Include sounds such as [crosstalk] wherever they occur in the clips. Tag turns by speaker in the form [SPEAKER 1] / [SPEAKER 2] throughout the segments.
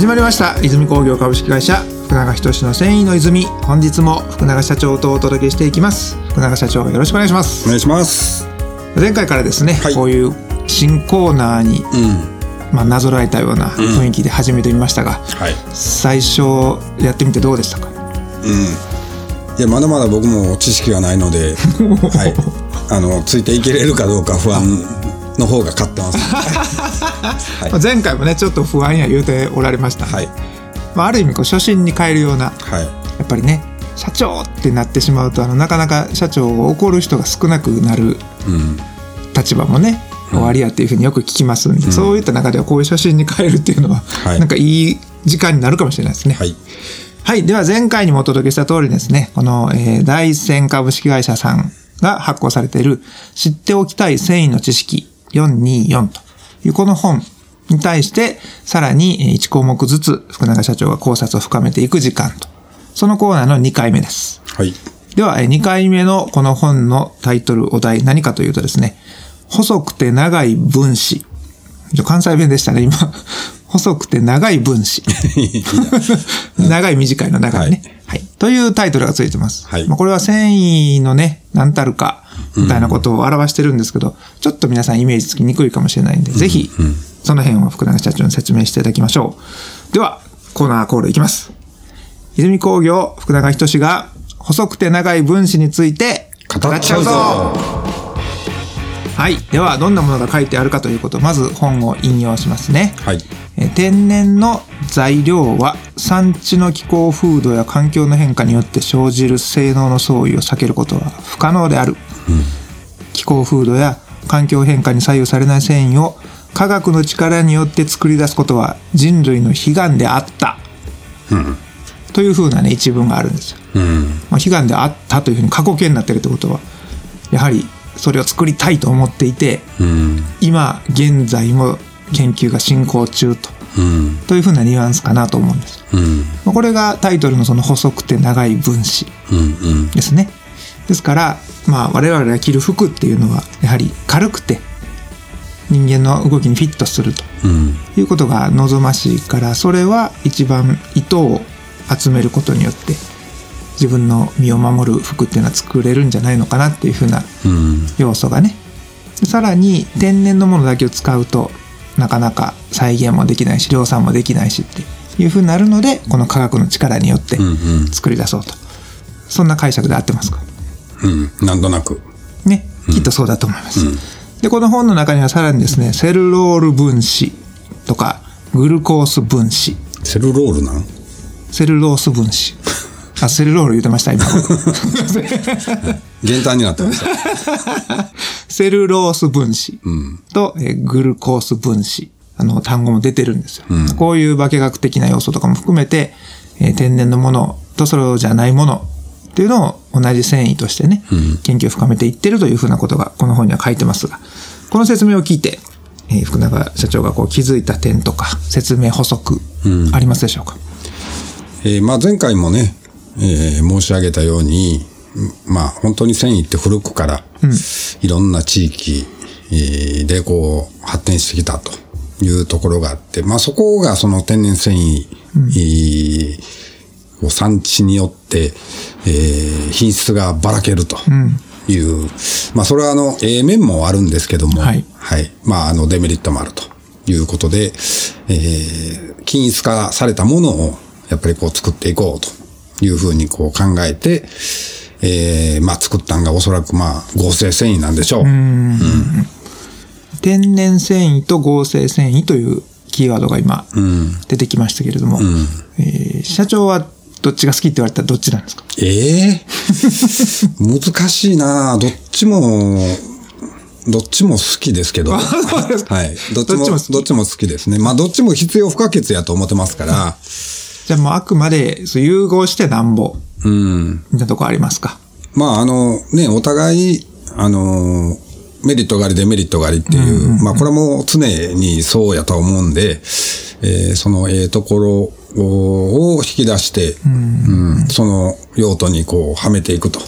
[SPEAKER 1] 始まりました。泉工業株式会社福永仁の繊維の泉。本日も福永社長とお届けしていきます。福永社長よろしくお願いします。
[SPEAKER 2] お願いします。
[SPEAKER 1] 前回からですね、
[SPEAKER 2] はい。
[SPEAKER 1] こういう新コーナーに、
[SPEAKER 2] うん。
[SPEAKER 1] まあ、なぞらえたような雰囲気で始めてみましたが、
[SPEAKER 2] はい。
[SPEAKER 1] 最初やってみてどうでしたか？
[SPEAKER 2] うん。いやまだまだ僕も知識がないので [laughs] はい。あのついていけれるかどうか不安の方が勝ってます。[laughs]
[SPEAKER 1] 前回もねちょっと不安や言うておられました、
[SPEAKER 2] はい。
[SPEAKER 1] まあ、ある意味こう初心に変えるような
[SPEAKER 2] はい。
[SPEAKER 1] やっぱりね社長ってなってしまうとあのなかなか社長を怒る人が少なくなる
[SPEAKER 2] うん。
[SPEAKER 1] 立場もね終わりやっていうふうによく聞きますんで、そういった中ではこういう初心に変えるっていうのは、
[SPEAKER 2] はい。
[SPEAKER 1] なんかいい時間になるかもしれないですね。
[SPEAKER 2] はい。
[SPEAKER 1] はい。では前回にもお届けした通りですね、この、えー第一線株式会社さんが発行されている知っておきたい繊維の知識424というこの本に対して、さらに1項目ずつ福永社長が考察を深めていく時間と。そのコーナーの2回目です。
[SPEAKER 2] はい
[SPEAKER 1] では、2回目のこの本のタイトル、お題、何かというとですね、細くて長い分子。関西弁でしたね、今。[laughs] 細くて長い分子。[laughs] 長い短いの長いね、はい。というタイトルがついてます。
[SPEAKER 2] はい
[SPEAKER 1] まあこれは繊維のね、何たるか、みたいなことを表してるんですけど、ちょっと皆さんイメージつきにくいかもしれないんで、ぜひ、その辺を福永社長に説明していただきましょう。では、コーナーコールいきます。泉工業福永仁が細くて長い分子について
[SPEAKER 2] 語っちゃうぞ
[SPEAKER 1] はい。では、どんなものが書いてあるかということを、まず本を引用しますね。
[SPEAKER 2] はい
[SPEAKER 1] えー天然の材料は産地の気候風土や環境の変化によって生じる性能の相違を避けることは不可能である、気候風土や環境変化に左右されない繊維を科学の力によって作り出すことは人類の悲願であった、というふうなね一文があるんですよ。
[SPEAKER 2] うん
[SPEAKER 1] まあ、悲願であったというふうに過去形になってるってことはやはりそれを作りたいと思っていて
[SPEAKER 2] うん。
[SPEAKER 1] 今現在も研究が進行中と。
[SPEAKER 2] うん。
[SPEAKER 1] というふうなニュアンスかなと思うんです。
[SPEAKER 2] うん。
[SPEAKER 1] まあこれがタイトルのその細くて長い分子
[SPEAKER 2] うんうん。
[SPEAKER 1] ですね。ですから、まあ、我々が着る服っていうのはやはり軽くて人間の動きにフィットすると。
[SPEAKER 2] うん。
[SPEAKER 1] いうことが望ましいからそれは一番糸を集めることによって自分の身を守る服っていうのは作れるんじゃないのかなっていうふうな
[SPEAKER 2] うん。
[SPEAKER 1] 要素がね。さらに天然のものだけを使うとなかなか再現もできないし量産もできないしっていうふうになるのでこの科学の力によって
[SPEAKER 2] うんうん。
[SPEAKER 1] 作り出そうと。そんな解釈で合ってますか？
[SPEAKER 2] うん。なんとなく。
[SPEAKER 1] ね。きっとそうだと思います、でこの本の中にはさらにですねセルロール分子とかグルコース分子。
[SPEAKER 2] セルロールなん？
[SPEAKER 1] セルロース分子あセルロール言ってました今。[laughs]
[SPEAKER 2] 減反になってました。[laughs]
[SPEAKER 1] セルロース分子
[SPEAKER 2] うん。
[SPEAKER 1] と、えーグルコース分子。あの単語も出てるんですよ、こういう化学的な要素とかも含めて、えー天然のものとそうじゃないものっていうのを同じ繊維としてね、研究を深めていってるというふうなことがこの本には書いてますがこの説明を聞いて、えー福永社長がこう気づいた点とか説明補足ありますでしょうか、
[SPEAKER 2] えーまあ、前回もね、えー申し上げたように、うんまあ、本当に繊維って古くから、いろんな地域えーでこう発展してきたというところがあって、まあ、そこがその天然繊維、う産地によって、えー品質がばらけるという、まあ、それはあの、ええ面もあるんですけども、
[SPEAKER 1] はい。
[SPEAKER 2] はい。まあ、あの、デメリットもあるということで、えー均一化されたものを、やっぱりこう作っていこうというふうにこう考えて、えーまあ作ったんがおそらくまあ合成繊維なんでしょう。
[SPEAKER 1] 天然繊維と合成繊維というキーワードが今出てきましたけれども、えー社長はどっちが好きって言われたらどっちなんですか？
[SPEAKER 2] ええ [laughs] 難しいなどっちも、どっちも好きですけど。はい。どっちも、
[SPEAKER 1] どっちも好き
[SPEAKER 2] ですね。まあどっちも必要不可欠やと思ってますから、
[SPEAKER 1] じゃあもうあくまで融合してなんぼ
[SPEAKER 2] うん。
[SPEAKER 1] みたいなとこありますか？
[SPEAKER 2] まあ、あの、ね、お互い、あの、メリットがあり、デメリットがありっていう、まあ、これも常にそうやとは思うんで、えーそのええところを引き出して、うんその用途にこう、はめていくと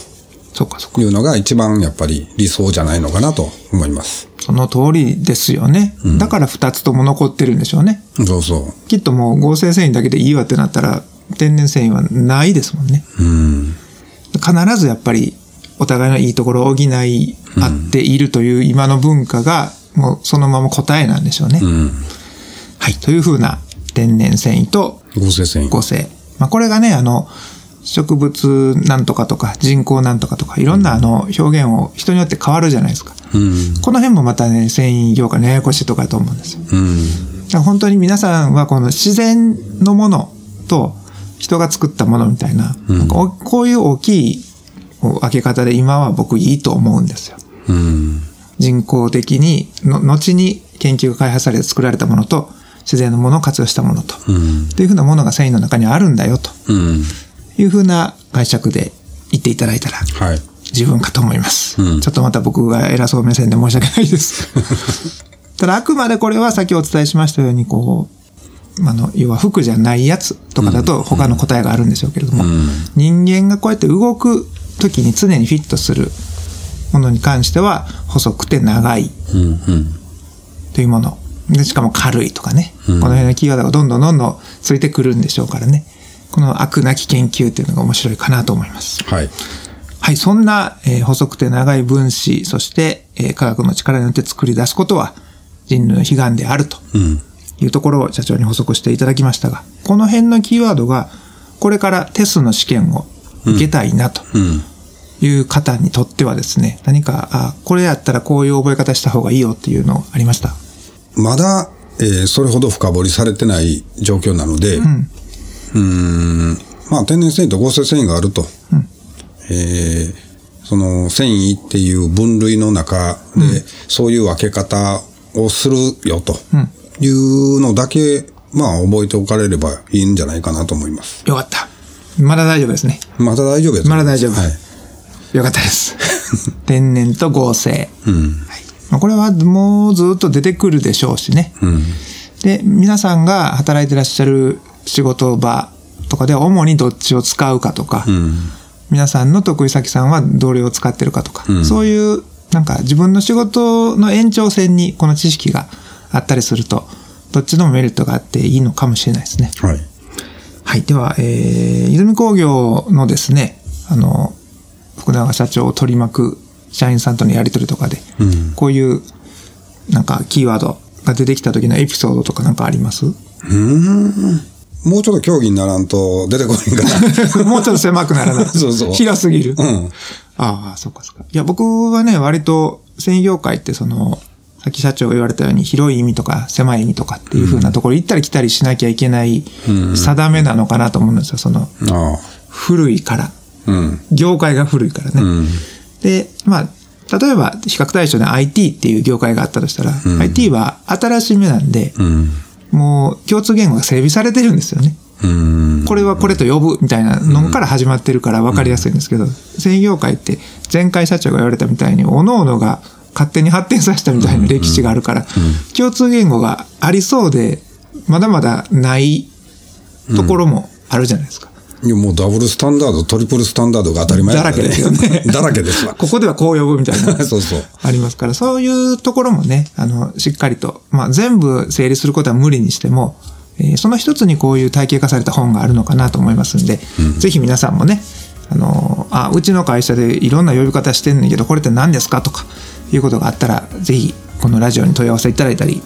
[SPEAKER 1] そっかそっか。
[SPEAKER 2] いうのが一番やっぱり理想じゃないのかなと思います。
[SPEAKER 1] その通りですよね。だから2つとも残ってるんでしょうね。
[SPEAKER 2] そうそ
[SPEAKER 1] きっともう合成繊維だけでいいわってなったら、天然繊維はないですもんね。
[SPEAKER 2] う。うん。
[SPEAKER 1] 必ずやっぱりお互いのいいところを補い合っているという今の文化がもうそのまま答えなんでしょうね。
[SPEAKER 2] うん。
[SPEAKER 1] はい。というふうな天然繊維と
[SPEAKER 2] 合成繊維。
[SPEAKER 1] 合成。まあ、これがね、あの、植物なんとかとか人工なんとかとかいろんなあの表現を人によって変わるじゃないですか。
[SPEAKER 2] うん。
[SPEAKER 1] この辺もまたね、繊維業界のややこしいとかだと思うんですよ。
[SPEAKER 2] うん。
[SPEAKER 1] だから本当に皆さんはこの自然のものと人が作ったものみたいな、なんかおこういう大きい分け方で今は僕いいと思うんですよ。
[SPEAKER 2] うん。
[SPEAKER 1] 人工的にの、後に研究が開発されて作られたものと、自然のものを活用したものと、
[SPEAKER 2] うん。
[SPEAKER 1] というふうなものが繊維の中にあるんだよと
[SPEAKER 2] うん。
[SPEAKER 1] いうふうな解釈で言っていただいたら
[SPEAKER 2] はい。
[SPEAKER 1] 十分かと思います。
[SPEAKER 2] うん
[SPEAKER 1] ちょっとまた僕が偉そう目線で申し訳ないです。[laughs] ただあくまでこれは先お伝えしましたように、こう、あの、要は服じゃないやつとかだと他の答えがあるんでしょうけれども、
[SPEAKER 2] うん
[SPEAKER 1] 人間がこうやって動く時に常にフィットするものに関しては細くて長い
[SPEAKER 2] うん。うん。
[SPEAKER 1] というもの。で、しかも軽いとかね。この辺のキーワードがどんどんどんどんついてくるんでしょうからね。この悪なき研究っていうのが面白いかなと思います。
[SPEAKER 2] はい。
[SPEAKER 1] はい、そんな、えー細くて長い分子、そして、えー科学の力によって作り出すことは人類の悲願であると
[SPEAKER 2] うん。
[SPEAKER 1] いうところを社長に補足していただきましたが、この辺のキーワードが、これからテストの試験を受けたいなと
[SPEAKER 2] うん。
[SPEAKER 1] いう方にとってはですね、何か、あこれやったらこういう覚え方した方がいいよっていうのありました？
[SPEAKER 2] まだ、えーそれほど深掘りされてない状況なので、うん、ん、まあ天然繊維と合成繊維があると、えーその繊維っていう分類の中で、そういう分け方をするよというのだけ、まあ覚えておかれればいいんじゃないかなと思います。
[SPEAKER 1] よかった。まだ大丈夫ですね。
[SPEAKER 2] まだ大丈夫です。
[SPEAKER 1] まだ大丈夫
[SPEAKER 2] はい。
[SPEAKER 1] よかったです。[laughs] 天然と合成。
[SPEAKER 2] うん。
[SPEAKER 1] はいまあこれはもうずっと出てくるでしょうしね。
[SPEAKER 2] うん。
[SPEAKER 1] で、皆さんが働いてらっしゃる仕事場とかでは主にどっちを使うかとか、
[SPEAKER 2] うん。
[SPEAKER 1] 皆さんの得意先さんはどれを使ってるかとか、
[SPEAKER 2] うん
[SPEAKER 1] そういうなんか自分の仕事の延長線にこの知識があったりすると、どっちでもメリットがあっていいのかもしれないですね。
[SPEAKER 2] はい。
[SPEAKER 1] はい。では、えー、泉工業のですね、あの、福永社長を取り巻く社員さんとのやり取りとかで、
[SPEAKER 2] うん。
[SPEAKER 1] こういう、なんか、キーワードが出てきた時のエピソードとかなんかあります？
[SPEAKER 2] もうちょっと競技にならんと出てこへんから。[laughs]
[SPEAKER 1] もうちょっと狭くならない。[laughs]
[SPEAKER 2] そうそう
[SPEAKER 1] 広すぎる。
[SPEAKER 2] うん。
[SPEAKER 1] ああ、そっかそっか。いや、僕はね、割と、繊維業界ってその、さっき社長が言われたように広い意味とか狭い意味とかっていう風なところ行ったり来たりしなきゃいけない定めなのかなと思うんですよ。その。古いから。
[SPEAKER 2] うん。
[SPEAKER 1] 業界が古いからね。
[SPEAKER 2] うん。
[SPEAKER 1] で、まあ、例えば比較対象で IT っていう業界があったとしたら、IT は新しめなんで、
[SPEAKER 2] うん。
[SPEAKER 1] もう共通言語が整備されてるんですよね。
[SPEAKER 2] うん。
[SPEAKER 1] これはこれと呼ぶみたいなのから始まってるから分かりやすいんですけど、繊維業界って前回社長が言われたみたいに、各々が勝手に発展させたみたいな歴史があるから、共通言語がありそうで、まだまだないところもあるじゃないですか。
[SPEAKER 2] もうダブルスタンダード、トリプルスタンダードが当たり前
[SPEAKER 1] だらけですよね。[laughs]
[SPEAKER 2] だらけですわ。[laughs]
[SPEAKER 1] ここではこう呼ぶみたいな。[laughs]
[SPEAKER 2] そうそう。
[SPEAKER 1] ありますから、そういうところもね、あの、しっかりと、まあ、全部整理することは無理にしても、えーその一つにこういう体系化された本があるのかなと思いますんで、ぜひ皆さんもね、あの、あ、うちの会社でいろんな呼び方してんねんけど、これって何ですかとか、いうことがあったら、ぜひ、このラジオに問い合わせいただいたり、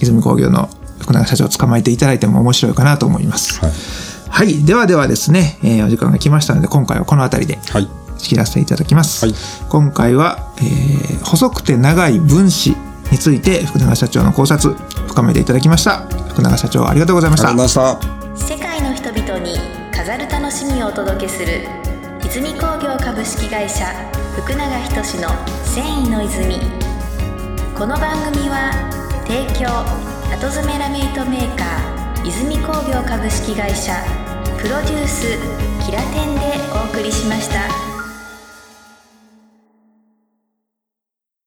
[SPEAKER 1] 泉工業の福永社長を捕まえていただいても面白いかなと思います。
[SPEAKER 2] はい。
[SPEAKER 1] はい。ではではですね、えーお時間が来ましたので、今回はこの辺りで、
[SPEAKER 2] はい。
[SPEAKER 1] 仕切らせていただきます、
[SPEAKER 2] はい
[SPEAKER 1] 今回は、えー細くて長い分子について福永社長の考察深めていただきました福永社長ありがとうございました
[SPEAKER 2] ありがとうございました。
[SPEAKER 3] 世界の人々に飾る楽しみをお届けする泉工業株式会社福永仁の繊維の泉この番組は提供後詰めラメイトメーカー泉工業株式会社プロデュースキラテンでお送りしました。